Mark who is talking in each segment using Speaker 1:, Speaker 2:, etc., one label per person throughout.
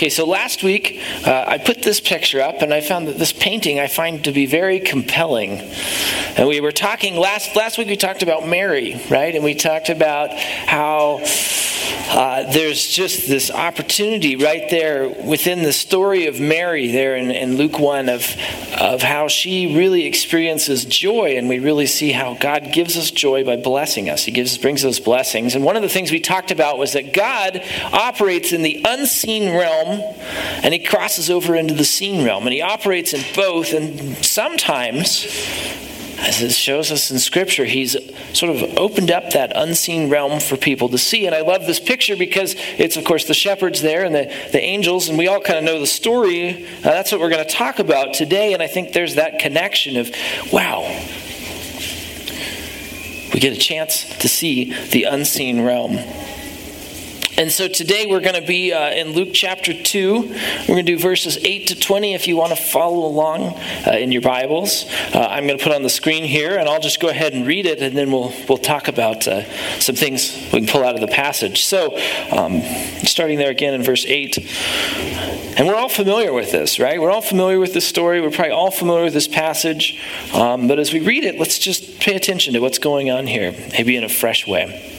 Speaker 1: Okay, so last week uh, I put this picture up and I found that this painting I find to be very compelling. And we were talking last last week we talked about Mary, right? And we talked about how uh, there's just this opportunity right there within the story of Mary there in, in Luke 1 of, of how she really experiences joy. And we really see how God gives us joy by blessing us. He gives brings those blessings. And one of the things we talked about was that God operates in the unseen realm and he crosses over into the seen realm. And he operates in both. And sometimes as it shows us in Scripture, he's sort of opened up that unseen realm for people to see. And I love this picture because it's, of course, the shepherds there and the, the angels, and we all kind of know the story. Uh, that's what we're going to talk about today. And I think there's that connection of, wow, we get a chance to see the unseen realm. And so today we're going to be uh, in Luke chapter 2. We're going to do verses 8 to 20 if you want to follow along uh, in your Bibles. Uh, I'm going to put on the screen here and I'll just go ahead and read it and then we'll, we'll talk about uh, some things we can pull out of the passage. So, um, starting there again in verse 8. And we're all familiar with this, right? We're all familiar with this story. We're probably all familiar with this passage. Um, but as we read it, let's just pay attention to what's going on here, maybe in a fresh way.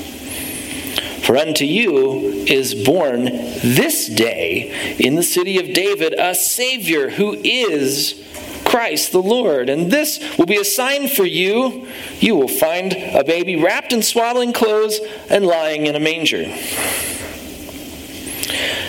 Speaker 1: For unto you is born this day in the city of David a Savior who is Christ the Lord. And this will be a sign for you. You will find a baby wrapped in swaddling clothes and lying in a manger.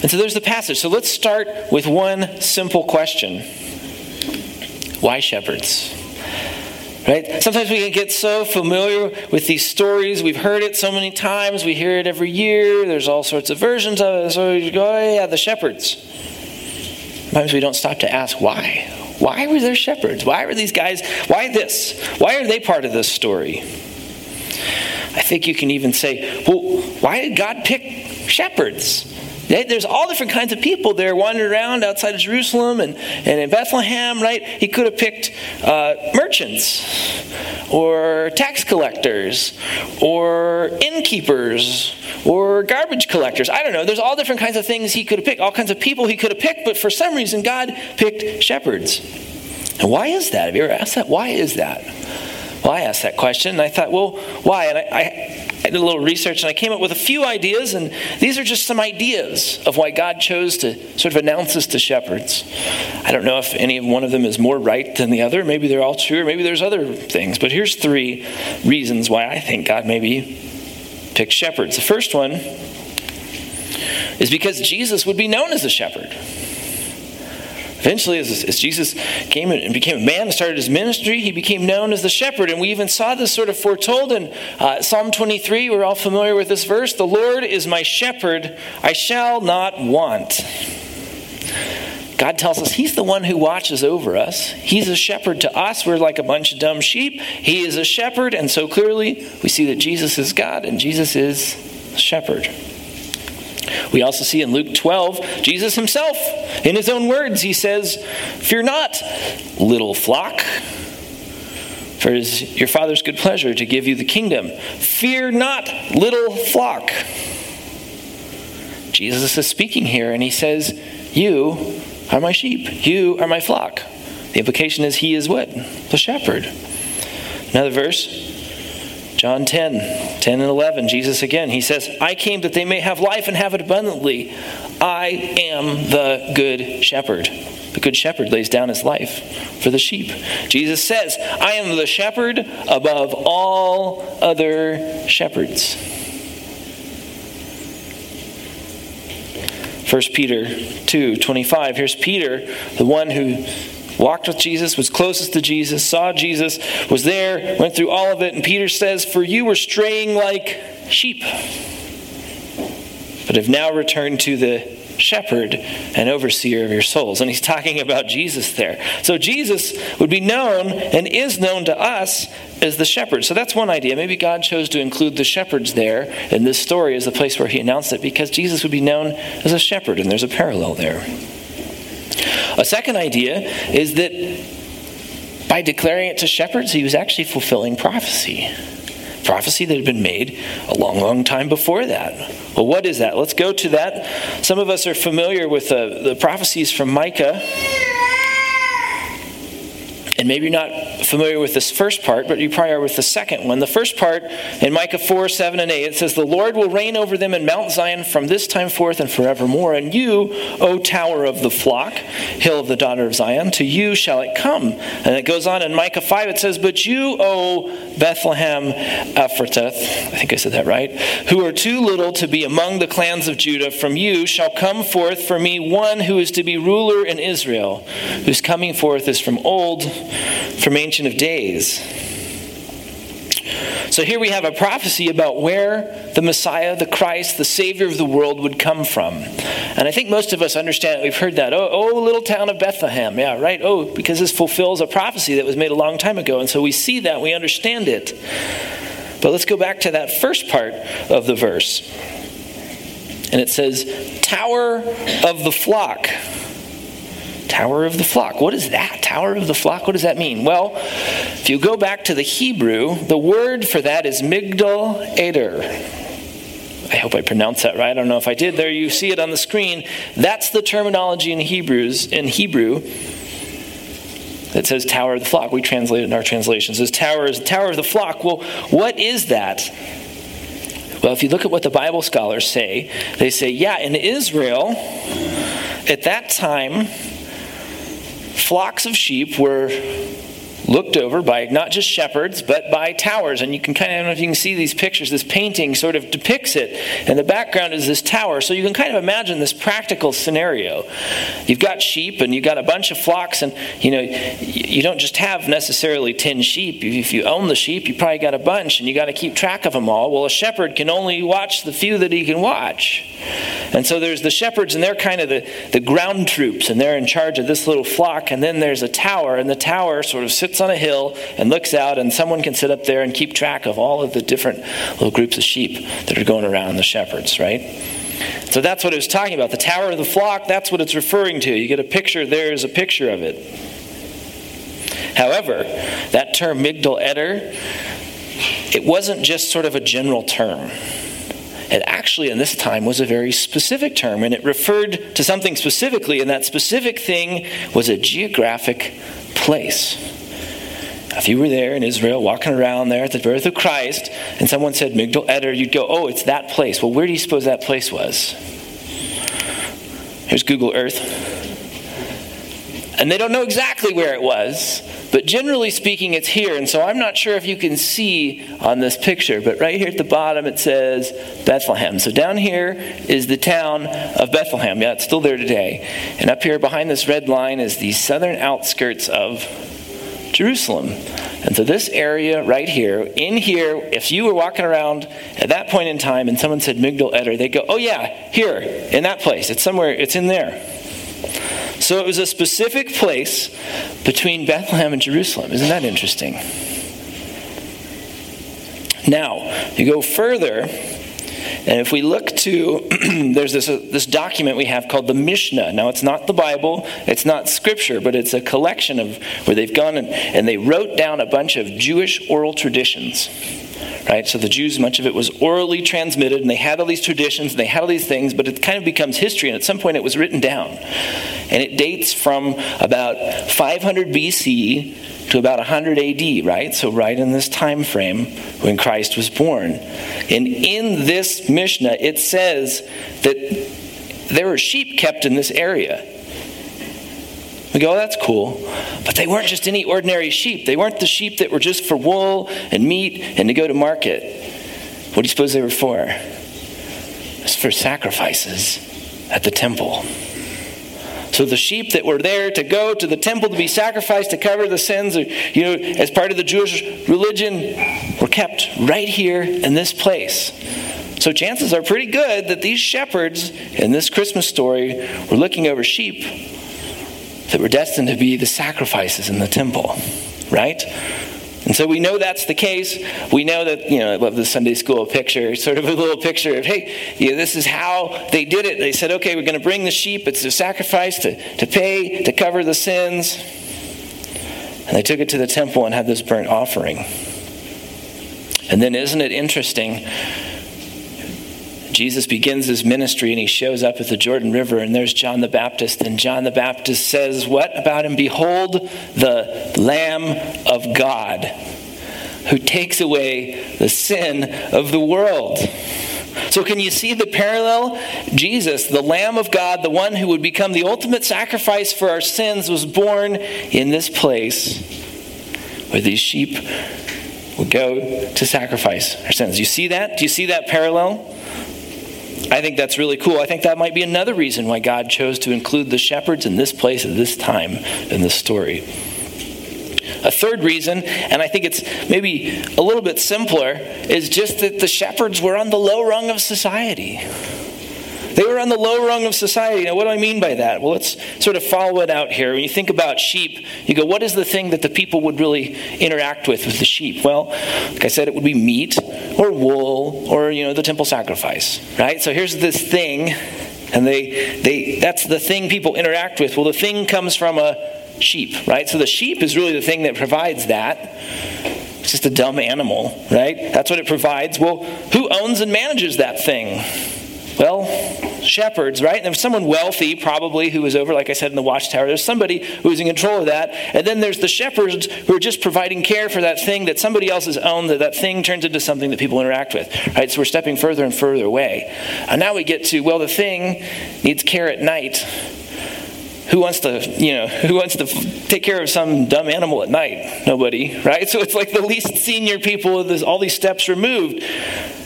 Speaker 1: And so there's the passage. So let's start with one simple question Why shepherds? Right? Sometimes we can get so familiar with these stories. We've heard it so many times. We hear it every year. There's all sorts of versions of it. So you go, oh, yeah, the shepherds. Sometimes we don't stop to ask why. Why were there shepherds? Why were these guys? Why this? Why are they part of this story? I think you can even say, well, why did God pick shepherds? There's all different kinds of people there wandering around outside of Jerusalem and, and in Bethlehem, right? He could have picked uh, merchants or tax collectors or innkeepers or garbage collectors. I don't know. There's all different kinds of things he could have picked, all kinds of people he could have picked, but for some reason, God picked shepherds. And why is that? Have you ever asked that? Why is that? Well, I asked that question and I thought, well, why? And I, I I did a little research and I came up with a few ideas, and these are just some ideas of why God chose to sort of announce this to shepherds. I don't know if any one of them is more right than the other. Maybe they're all true, or maybe there's other things. But here's three reasons why I think God maybe picked shepherds. The first one is because Jesus would be known as a shepherd. Eventually, as, as, Jesus came and became a man and started his ministry, he became known as the shepherd. And we even saw this sort of foretold in uh, Psalm 23. We're all familiar with this verse The Lord is my shepherd, I shall not want. God tells us He's the one who watches over us. He's a shepherd to us. We're like a bunch of dumb sheep. He is a shepherd. And so clearly, we see that Jesus is God and Jesus is shepherd. We also see in Luke 12, Jesus himself, in his own words, he says, Fear not, little flock, for it is your Father's good pleasure to give you the kingdom. Fear not, little flock. Jesus is speaking here, and he says, You are my sheep, you are my flock. The implication is he is what? The shepherd. Another verse, John 10, 10 and 11, Jesus again, he says, I came that they may have life and have it abundantly. I am the good shepherd. The good shepherd lays down his life for the sheep. Jesus says, I am the shepherd above all other shepherds. 1 Peter 2 25. Here's Peter, the one who walked with Jesus, was closest to Jesus, saw Jesus, was there, went through all of it. And Peter says, For you were straying like sheep, but have now returned to the shepherd and overseer of your souls. And he's talking about Jesus there. So Jesus would be known and is known to us as the shepherd. So that's one idea. Maybe God chose to include the shepherds there in this story as the place where he announced it because Jesus would be known as a shepherd, and there's a parallel there. A second idea is that by declaring it to shepherds, he was actually fulfilling prophecy. Prophecy that had been made a long, long time before that. Well, what is that? Let's go to that. Some of us are familiar with the, the prophecies from Micah. Maybe you're not familiar with this first part, but you probably are with the second one. The first part in Micah 4, 7, and 8, it says, The Lord will reign over them in Mount Zion from this time forth and forevermore. And you, O tower of the flock, hill of the daughter of Zion, to you shall it come. And it goes on in Micah 5, it says, But you, O Bethlehem Ephratah, I think I said that right, who are too little to be among the clans of Judah, from you shall come forth for me one who is to be ruler in Israel, whose coming forth is from old from Ancient of Days. So here we have a prophecy about where the Messiah, the Christ, the Savior of the world would come from. And I think most of us understand, we've heard that. Oh, oh, little town of Bethlehem. Yeah, right. Oh, because this fulfills a prophecy that was made a long time ago. And so we see that, we understand it. But let's go back to that first part of the verse. And it says, Tower of the flock. Tower of the flock. What is that? Tower of the flock? What does that mean? Well, if you go back to the Hebrew, the word for that is Migdal Eder. I hope I pronounced that right. I don't know if I did. There you see it on the screen. That's the terminology in Hebrews in Hebrew that says tower of the flock. We translate it in our translations as tower is tower of the flock. Well, what is that? Well, if you look at what the Bible scholars say, they say, yeah, in Israel, at that time, flocks of sheep were looked over by not just shepherds, but by towers. And you can kind of, I don't know if you can see these pictures, this painting sort of depicts it. And the background is this tower. So you can kind of imagine this practical scenario. You've got sheep and you've got a bunch of flocks, and you know, you don't just have necessarily 10 sheep. If you own the sheep, you probably got a bunch and you got to keep track of them all. Well, a shepherd can only watch the few that he can watch. And so there's the shepherds, and they're kind of the, the ground troops, and they're in charge of this little flock. And then there's a tower, and the tower sort of sits on a hill and looks out, and someone can sit up there and keep track of all of the different little groups of sheep that are going around the shepherds, right? So that's what it was talking about. The tower of the flock, that's what it's referring to. You get a picture, there's a picture of it. However, that term Migdal Eder, it wasn't just sort of a general term. It actually, in this time, was a very specific term, and it referred to something specifically, and that specific thing was a geographic place. If you were there in Israel, walking around there at the birth of Christ, and someone said Migdal Eder, you'd go, oh, it's that place. Well, where do you suppose that place was? Here's Google Earth. And they don't know exactly where it was, but generally speaking, it's here. And so I'm not sure if you can see on this picture, but right here at the bottom it says Bethlehem. So down here is the town of Bethlehem. Yeah, it's still there today. And up here behind this red line is the southern outskirts of Jerusalem. And so this area right here, in here, if you were walking around at that point in time and someone said Migdal Eder, they'd go, oh yeah, here, in that place. It's somewhere, it's in there. So it was a specific place between Bethlehem and Jerusalem. Isn't that interesting? Now, you go further, And if we look to, there's this, uh, this document we have called the Mishnah. Now, it's not the Bible, it's not scripture, but it's a collection of where they've gone and, and they wrote down a bunch of Jewish oral traditions. Right? So the Jews, much of it was orally transmitted, and they had all these traditions, and they had all these things, but it kind of becomes history, and at some point it was written down. And it dates from about 500 BC to about 100 AD, right? So right in this time frame when Christ was born. And in this Mishnah, it says that there were sheep kept in this area. We go, oh, that's cool. But they weren't just any ordinary sheep. They weren't the sheep that were just for wool and meat and to go to market. What do you suppose they were for? It's for sacrifices at the temple. So the sheep that were there to go to the temple to be sacrificed to cover the sins, or, you know, as part of the Jewish religion, were kept right here in this place. So chances are pretty good that these shepherds in this Christmas story were looking over sheep that were destined to be the sacrifices in the temple, right? And so we know that's the case. We know that, you know, I love the Sunday school picture, sort of a little picture of, hey, you know, this is how they did it. They said, okay, we're going to bring the sheep. It's a sacrifice to, to pay, to cover the sins. And they took it to the temple and had this burnt offering. And then, isn't it interesting Jesus begins his ministry and he shows up at the Jordan River, and there's John the Baptist. And John the Baptist says, What about him? Behold, the Lamb of God who takes away the sin of the world. So, can you see the parallel? Jesus, the Lamb of God, the one who would become the ultimate sacrifice for our sins, was born in this place where these sheep would go to sacrifice our sins. You see that? Do you see that parallel? I think that's really cool. I think that might be another reason why God chose to include the shepherds in this place at this time in this story. A third reason, and I think it's maybe a little bit simpler, is just that the shepherds were on the low rung of society. They were on the low rung of society. Now, what do I mean by that? Well, let's sort of follow it out here. When you think about sheep, you go, what is the thing that the people would really interact with with the sheep? Well, like I said, it would be meat or wool or, you know, the temple sacrifice, right? So here's this thing, and they, they, that's the thing people interact with. Well, the thing comes from a sheep, right? So the sheep is really the thing that provides that. It's just a dumb animal, right? That's what it provides. Well, who owns and manages that thing? Well, shepherds, right? And there's someone wealthy, probably, who was over, like I said, in the watchtower. There's somebody who's in control of that. And then there's the shepherds who are just providing care for that thing that somebody else has owned, that that thing turns into something that people interact with, right? So we're stepping further and further away. And now we get to, well, the thing needs care at night. Who wants to, you know, who wants to take care of some dumb animal at night? Nobody, right? So it's like the least senior people, all these steps removed.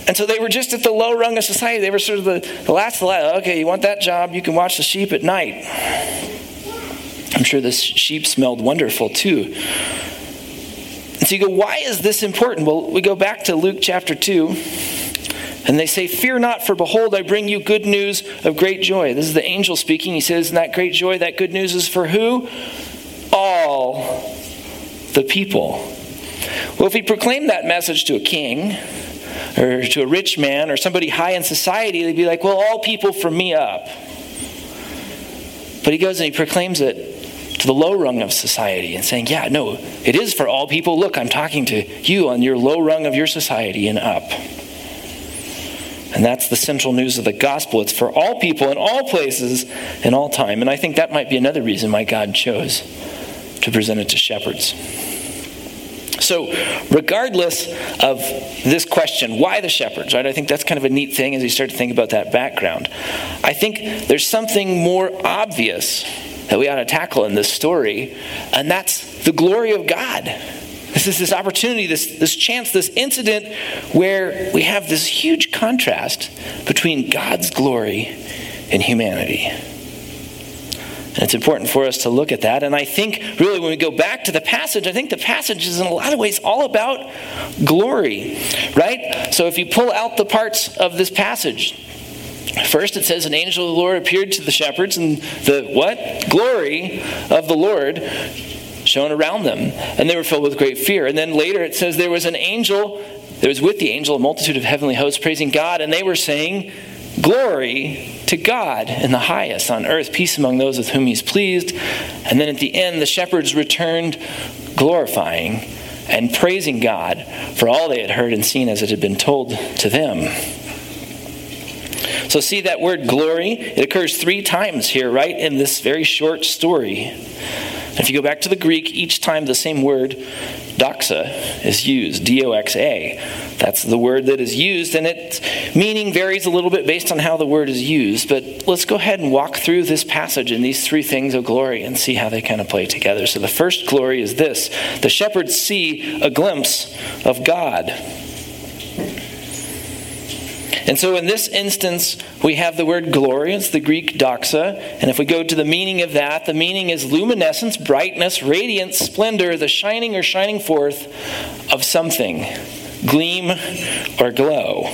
Speaker 1: And so they were just at the low rung of society. They were sort of the, the last of the. Okay, you want that job? You can watch the sheep at night. I'm sure the sheep smelled wonderful too. And so you go, why is this important? Well, we go back to Luke chapter 2, and they say, Fear not, for behold, I bring you good news of great joy. This is the angel speaking. He says, that great joy, that good news is for who? All the people. Well, if he proclaimed that message to a king, or to a rich man or somebody high in society, they'd be like, well, all people from me up. But he goes and he proclaims it to the low rung of society and saying, yeah, no, it is for all people. Look, I'm talking to you on your low rung of your society and up. And that's the central news of the gospel. It's for all people in all places in all time. And I think that might be another reason why God chose to present it to shepherds. So, regardless of this question, why the shepherds, right? I think that's kind of a neat thing as you start to think about that background. I think there's something more obvious that we ought to tackle in this story, and that's the glory of God. This is this opportunity, this, this chance, this incident where we have this huge contrast between God's glory and humanity. It's important for us to look at that. And I think, really, when we go back to the passage, I think the passage is in a lot of ways all about glory, right? So if you pull out the parts of this passage, First, it says, An angel of the Lord appeared to the shepherds, and the what? Glory of the Lord shone around them, and they were filled with great fear. And then later it says, There was an angel there was with the angel a multitude of heavenly hosts praising God, and they were saying, Glory to God in the highest, on earth, peace among those with whom he's pleased. And then at the end, the shepherds returned, glorifying and praising God for all they had heard and seen as it had been told to them. So, see that word glory? It occurs three times here, right, in this very short story. If you go back to the Greek, each time the same word, doxa, is used. D O X A. That's the word that is used, and its meaning varies a little bit based on how the word is used. But let's go ahead and walk through this passage and these three things of glory and see how they kind of play together. So the first glory is this the shepherds see a glimpse of God. And so in this instance, we have the word glory. It's the Greek doxa. And if we go to the meaning of that, the meaning is luminescence, brightness, radiance, splendor, the shining or shining forth of something, gleam or glow.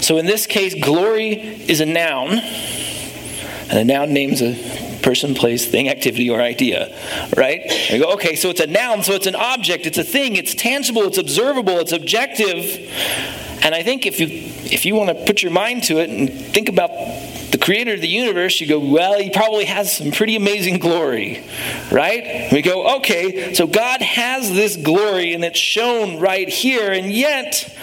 Speaker 1: So in this case, glory is a noun. And a noun names a person, place, thing, activity, or idea, right? And you go, okay, so it's a noun, so it's an object, it's a thing, it's tangible, it's observable, it's objective. And I think if you if you want to put your mind to it and think about the creator of the universe, you go, well, he probably has some pretty amazing glory, right? We go, okay, so God has this glory and it's shown right here, and yet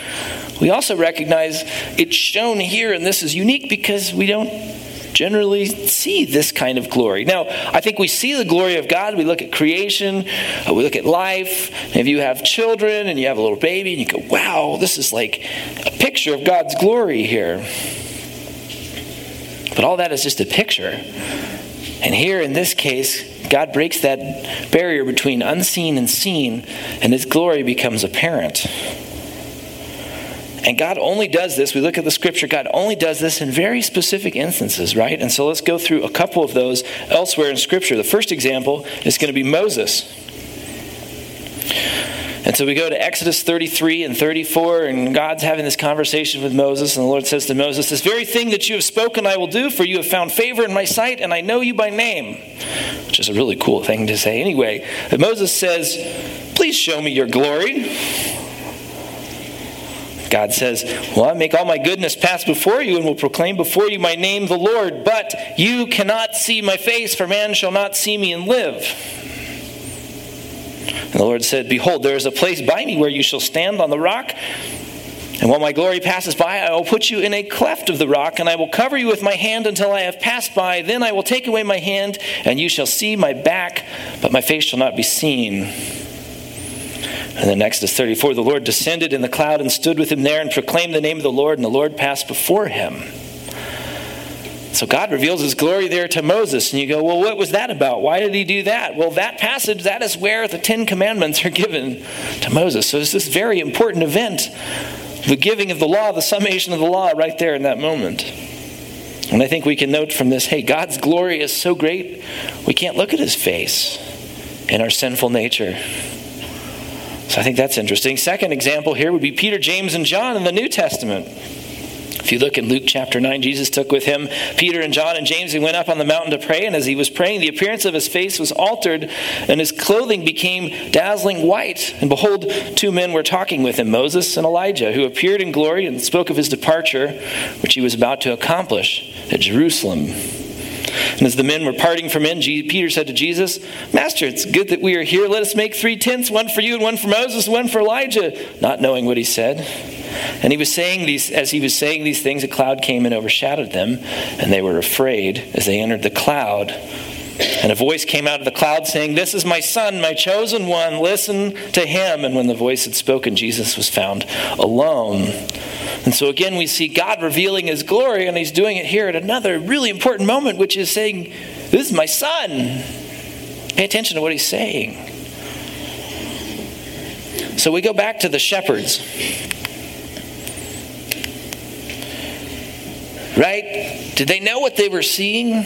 Speaker 1: we also recognize it's shown here, and this is unique because we don't generally see this kind of glory. Now, I think we see the glory of God. We look at creation, uh, we look at life. If you have children and you have a little baby and you go, wow, this is like a picture of God's glory here. But all that is just a picture. And here in this case, God breaks that barrier between unseen and seen, and his glory becomes apparent. And God only does this, we look at the scripture, God only does this in very specific instances, right? And so let's go through a couple of those elsewhere in scripture. The first example is going to be Moses. And so we go to Exodus 33 and 34, and God's having this conversation with Moses, and the Lord says to Moses, This very thing that you have spoken I will do, for you have found favor in my sight, and I know you by name. Which is a really cool thing to say anyway. But Moses says, Please show me your glory. God says, Well, I make all my goodness pass before you and will proclaim before you my name, the Lord. But you cannot see my face, for man shall not see me and live. And the Lord said, Behold, there is a place by me where you shall stand on the rock. And while my glory passes by, I will put you in a cleft of the rock, and I will cover you with my hand until I have passed by. Then I will take away my hand, and you shall see my back, but my face shall not be seen. And then Exodus 34 the Lord descended in the cloud and stood with him there and proclaimed the name of the Lord, and the Lord passed before him. So God reveals his glory there to Moses, and you go, well, what was that about? Why did he do that? Well, that passage, that is where the Ten Commandments are given to Moses. So it's this very important event the giving of the law, the summation of the law, right there in that moment. And I think we can note from this hey, God's glory is so great, we can't look at his face in our sinful nature. So I think that's interesting. Second example here would be Peter, James, and John in the New Testament. If you look in Luke chapter 9, Jesus took with him Peter and John and James. and went up on the mountain to pray, and as he was praying, the appearance of his face was altered, and his clothing became dazzling white. And behold, two men were talking with him, Moses and Elijah, who appeared in glory and spoke of his departure, which he was about to accomplish at Jerusalem. And as the men were parting from him, Peter said to Jesus, Master, it's good that we are here. Let us make three tents one for you, and one for Moses, and one for Elijah, not knowing what he said. And he was saying these, as he was saying these things, a cloud came and overshadowed them, and they were afraid as they entered the cloud. And a voice came out of the cloud saying, This is my son, my chosen one. Listen to him. And when the voice had spoken, Jesus was found alone. And so again, we see God revealing his glory, and he's doing it here at another really important moment, which is saying, This is my son. Pay attention to what he's saying. So we go back to the shepherds. Right? Did they know what they were seeing?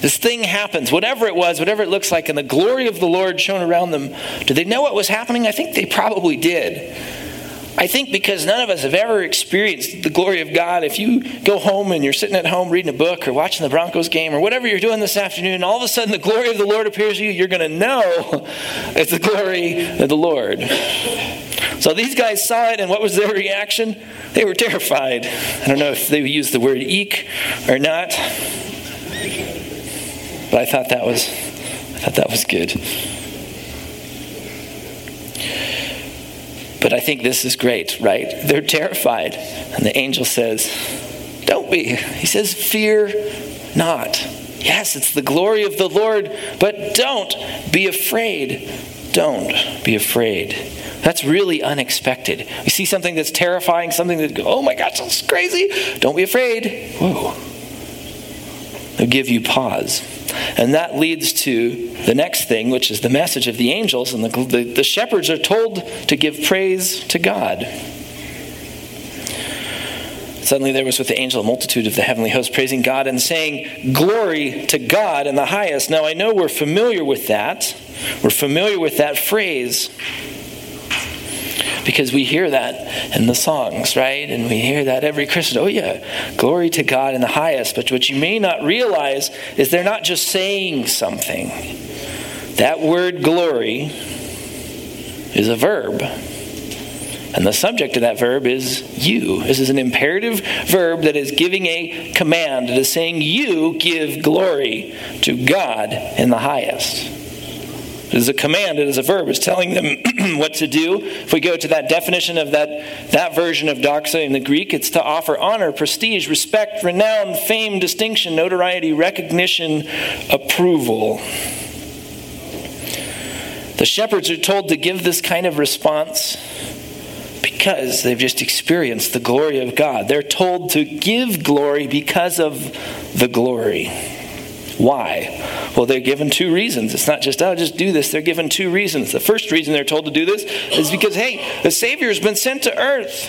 Speaker 1: This thing happens, whatever it was, whatever it looks like, and the glory of the Lord shone around them. Did they know what was happening? I think they probably did. I think because none of us have ever experienced the glory of God. If you go home and you're sitting at home reading a book or watching the Broncos game or whatever you're doing this afternoon, all of a sudden the glory of the Lord appears to you, you're going to know it's the glory of the Lord. So these guys saw it, and what was their reaction? They were terrified. I don't know if they used the word eek or not, but I thought that was, I thought that was good. But I think this is great, right? They're terrified. And the angel says, Don't be. He says, Fear not. Yes, it's the glory of the Lord, but don't be afraid. Don't be afraid. That's really unexpected. You see something that's terrifying, something that, goes, oh my gosh, that's crazy. Don't be afraid. Whoa. They'll give you pause. And that leads to the next thing, which is the message of the angels. And the, the, the shepherds are told to give praise to God. Suddenly there was with the angel a multitude of the heavenly host praising God and saying, Glory to God in the highest. Now I know we're familiar with that. We're familiar with that phrase because we hear that in the songs, right? And we hear that every Christian. Oh, yeah, glory to God in the highest. But what you may not realize is they're not just saying something. That word glory is a verb. And the subject of that verb is you. This is an imperative verb that is giving a command. It is saying, You give glory to God in the highest. It is a command, it is a verb. It's telling them what to do. If we go to that definition of that, that version of doxa in the Greek, it's to offer honor, prestige, respect, renown, fame, distinction, notoriety, recognition, approval. The shepherds are told to give this kind of response because they've just experienced the glory of God. They're told to give glory because of the glory. Why? Well, they're given two reasons. It's not just, oh, just do this. They're given two reasons. The first reason they're told to do this is because, hey, the Savior has been sent to earth.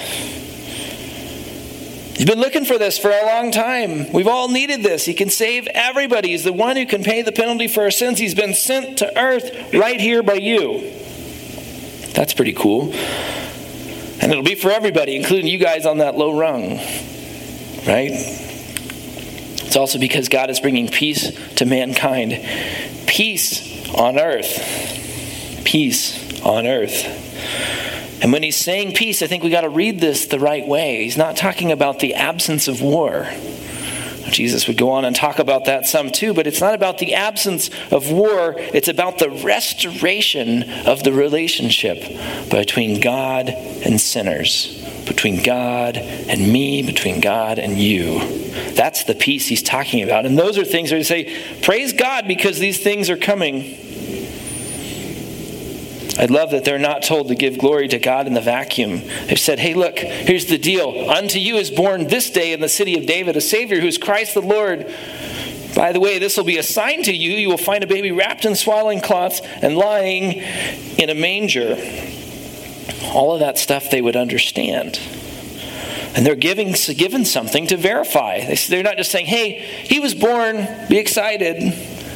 Speaker 1: He's been looking for this for a long time. We've all needed this. He can save everybody. He's the one who can pay the penalty for our sins. He's been sent to earth right here by you. That's pretty cool. And it'll be for everybody, including you guys on that low rung. Right? It's also because God is bringing peace to mankind. Peace on earth. Peace on earth. And when he's saying peace, I think we got to read this the right way. He's not talking about the absence of war. Jesus would go on and talk about that some too, but it's not about the absence of war, it's about the restoration of the relationship between God and sinners between God and me, between God and you. That's the peace he's talking about. And those are things where you say, Praise God because these things are coming. I love that they're not told to give glory to God in the vacuum. They've said, hey, look, here's the deal. Unto you is born this day in the city of David a Savior who is Christ the Lord. By the way, this will be a sign to you. You will find a baby wrapped in swaddling cloths and lying in a manger all of that stuff they would understand. And they're giving given something to verify. They're not just saying, hey, he was born, be excited.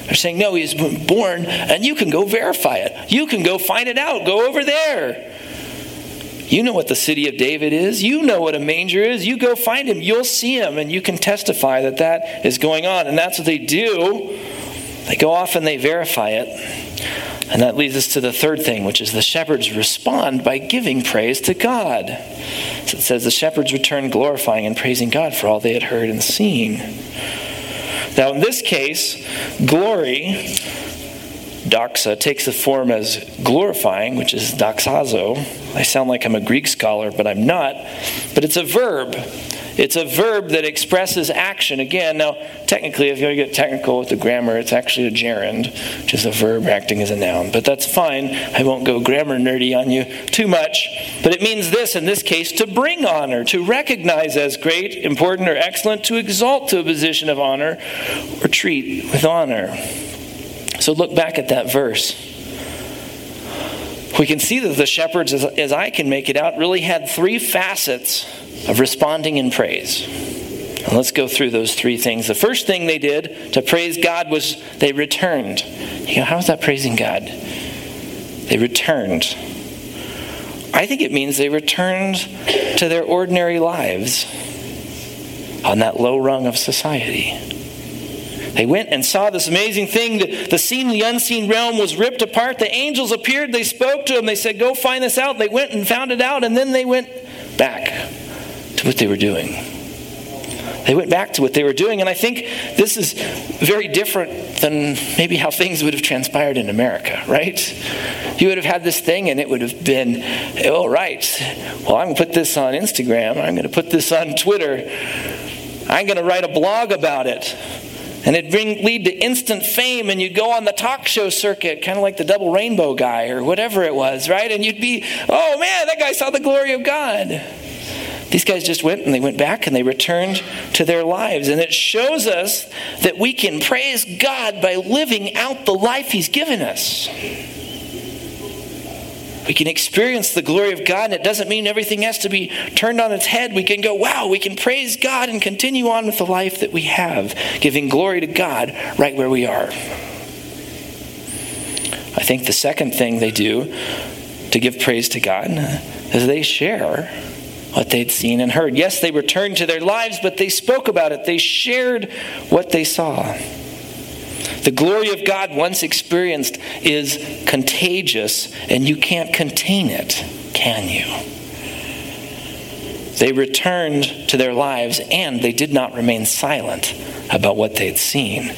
Speaker 1: They're saying, no, he was born, and you can go verify it. You can go find it out. Go over there. You know what the city of David is. You know what a manger is. You go find him. You'll see him, and you can testify that that is going on. And that's what they do. They go off and they verify it. And that leads us to the third thing, which is the shepherds respond by giving praise to God. So it says the shepherds returned glorifying and praising God for all they had heard and seen. Now, in this case, glory, doxa, takes the form as glorifying, which is doxazo. I sound like I'm a Greek scholar, but I'm not. But it's a verb. It's a verb that expresses action. Again, now, technically, if you want to get technical with the grammar, it's actually a gerund, which is a verb acting as a noun. But that's fine. I won't go grammar nerdy on you too much. But it means this, in this case, to bring honor, to recognize as great, important, or excellent, to exalt to a position of honor, or treat with honor. So look back at that verse we can see that the shepherds, as, as, I can make it out, really had three facets of responding in praise. And let's go through those three things. The first thing they did to praise God was they returned. You know, how is that praising God? They returned. I think it means they returned to their ordinary lives on that low rung of society. They went and saw this amazing thing. The, the seen, the unseen realm was ripped apart. The angels appeared. They spoke to them. They said, Go find this out. They went and found it out, and then they went back to what they were doing. They went back to what they were doing, and I think this is very different than maybe how things would have transpired in America, right? You would have had this thing, and it would have been, oh, right, well, I'm going to put this on Instagram, I'm going to put this on Twitter, I'm going to write a blog about it. And it'd bring, lead to instant fame, and you'd go on the talk show circuit, kind of like the double rainbow guy or whatever it was, right? And you'd be, oh man, that guy saw the glory of God. These guys just went and they went back and they returned to their lives. And it shows us that we can praise God by living out the life He's given us. We can experience the glory of God, and it doesn't mean everything has to be turned on its head. We can go, wow, we can praise God and continue on with the life that we have, giving glory to God right where we are. I think the second thing they do to give praise to God is they share what they'd seen and heard. Yes, they returned to their lives, but they spoke about it. They shared what they saw. The glory of God, once experienced, is contagious, and you can't contain it, can you? They returned to their lives, and they did not remain silent about what they'd seen.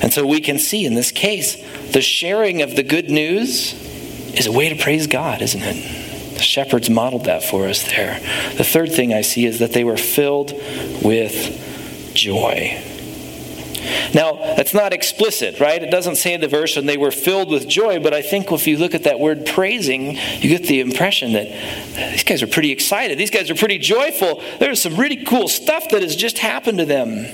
Speaker 1: And so we can see in this case, the sharing of the good news is a way to praise God, isn't it? The shepherds modeled that for us there. The third thing I see is that they were filled with joy. Now, that's not explicit, right? It doesn't say in the verse, and they were filled with joy, but I think if you look at that word praising, you get the impression that these guys are pretty excited. These guys are pretty joyful. There's some really cool stuff that has just happened to them.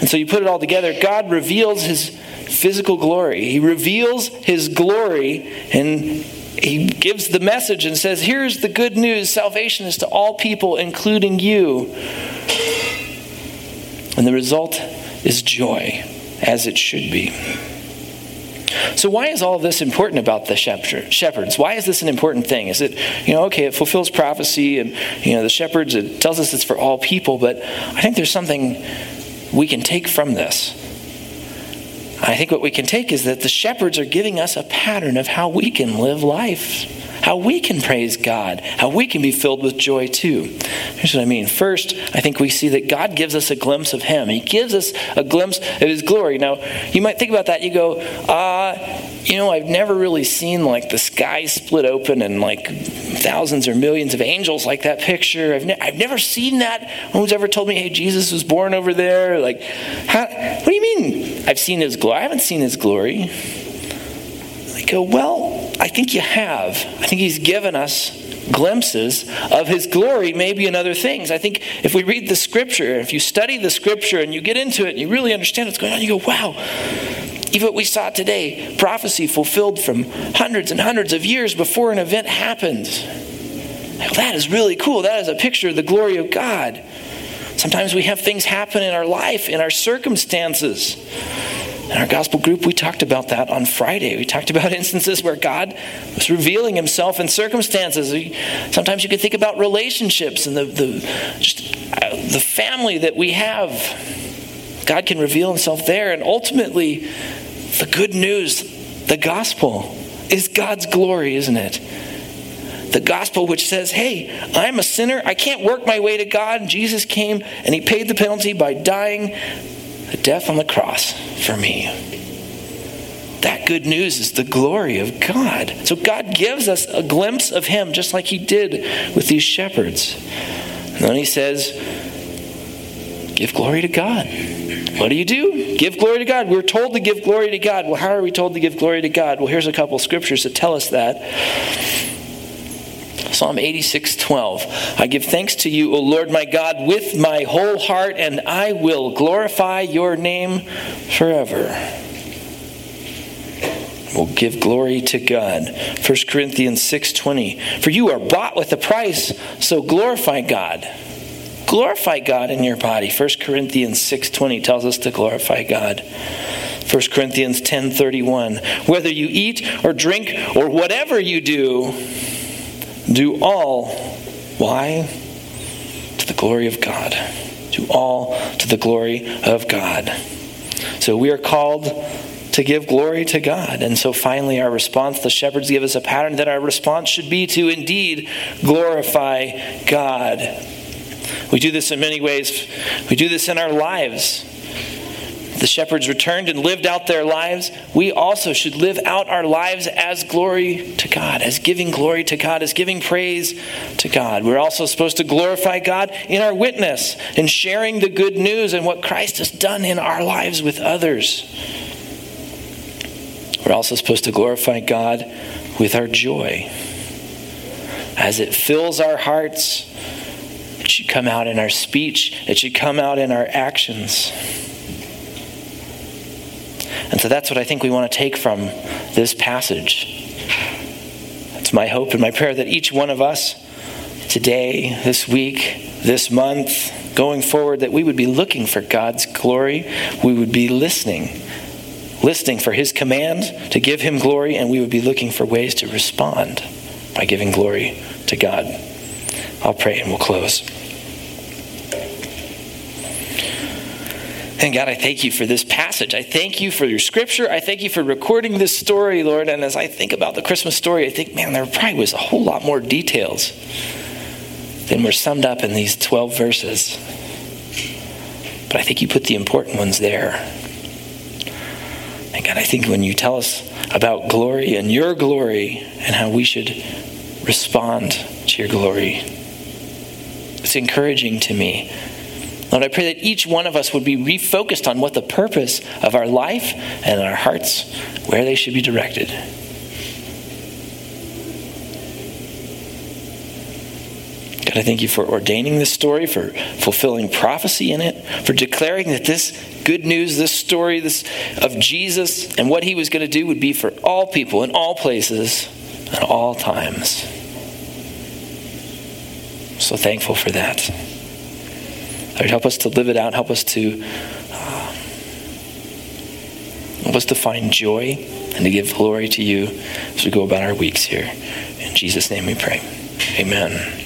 Speaker 1: And so you put it all together, God reveals his physical glory. He reveals his glory and he gives the message and says, Here's the good news salvation is to all people, including you. And the result is joy, as it should be. So, why is all this important about the shepherds? Why is this an important thing? Is it, you know, okay, it fulfills prophecy and, you know, the shepherds, it tells us it's for all people, but I think there's something we can take from this. I think what we can take is that the shepherds are giving us a pattern of how we can live life how we can praise God, how we can be filled with joy too. Here's what I mean. First, I think we see that God gives us a glimpse of Him. He gives us a glimpse of His glory. Now, you might think about that. You go, uh, you know, I've never really seen like the sky split open and like thousands or millions of angels like that picture. I've, ne- I've never seen that. No one's ever told me, hey, Jesus was born over there. Like, how, what do you mean I've seen His glory? I haven't seen His glory. I go, well, I think you have. I think He's given us glimpses of His glory, maybe in other things. I think if we read the Scripture, if you study the Scripture and you get into it and you really understand what's going on, you go, wow. Even what we saw today, prophecy fulfilled from hundreds and hundreds of years before an event happened. That is really cool. That is a picture of the glory of God. Sometimes we have things happen in our life, in our circumstances in our gospel group, we talked about that on Friday. We talked about instances where God was revealing himself in circumstances. Sometimes you can think about relationships and the, the, just, uh, the family that we have. God can reveal himself there. And ultimately, the good news, the gospel, is God's glory, isn't it? the gospel which says, hey, I'm a sinner. I can't work my way to God. Jesus came and he paid the penalty by dying the death on the cross for me. That good news is the glory of God. So God gives us a glimpse of Him, just like He did with these shepherds. And then He says, Give glory to God. What do you do? Give glory to God. We're told to give glory to God. Well, how are we told to give glory to God? Well, here's a couple scriptures that tell us that. Psalm 86 12. I give thanks to you, O Lord my God, with my whole heart, and I will glorify your name forever. We'll give glory to God. 1 Corinthians 6:20. For you are bought with a price, so glorify God. Glorify God in your body. 1 Corinthians 6:20 tells us to glorify God. 1 Corinthians 10:31. Whether you eat or drink or whatever you do, do all. Why? To the glory of God. to all to the glory of God. So we are called to give glory to God. And so finally, our response, the shepherds give us a pattern that our response should be to indeed glorify God. We do this in many ways. We do this in our lives. The shepherds returned and lived out their lives. We also should live out our lives as glory to God, as giving glory to God, as giving praise to God. We're also supposed to glorify God in our witness, and sharing the good news and what Christ has done in our lives with others. We're also supposed to glorify God with our joy. As it fills our hearts, it should come out in our speech, it should come out in our actions. And so that's what I think we want to take from this passage. It's my hope and my prayer that each one of us today, this week, this month, going forward, that we would be looking for God's glory. We would be listening, listening for His command to give Him glory, and we would be looking for ways to respond by giving glory to God. I'll pray and we'll close. And God, I thank you for this passage. I thank you for your scripture. I thank you for recording this story, Lord. And as I think about the Christmas story, I think, man, there probably was a whole lot more details than were summed up in these 12 verses. But I think you put the important ones there. And God, I think when you tell us about glory and your glory and how we should respond to your glory, it's encouraging to me Lord, I pray that each one of us would be refocused on what the purpose of our life and our hearts, where they should be directed. God, I thank you for ordaining this story, for fulfilling prophecy in it, for declaring that this good news, this story this, of Jesus and what he was going to do would be for all people in all places at all times. So thankful for that. Lord, help us to live it out. Help us to uh, help us to find joy and to give glory to you as we go about our weeks here. In Jesus' name we pray. Amen.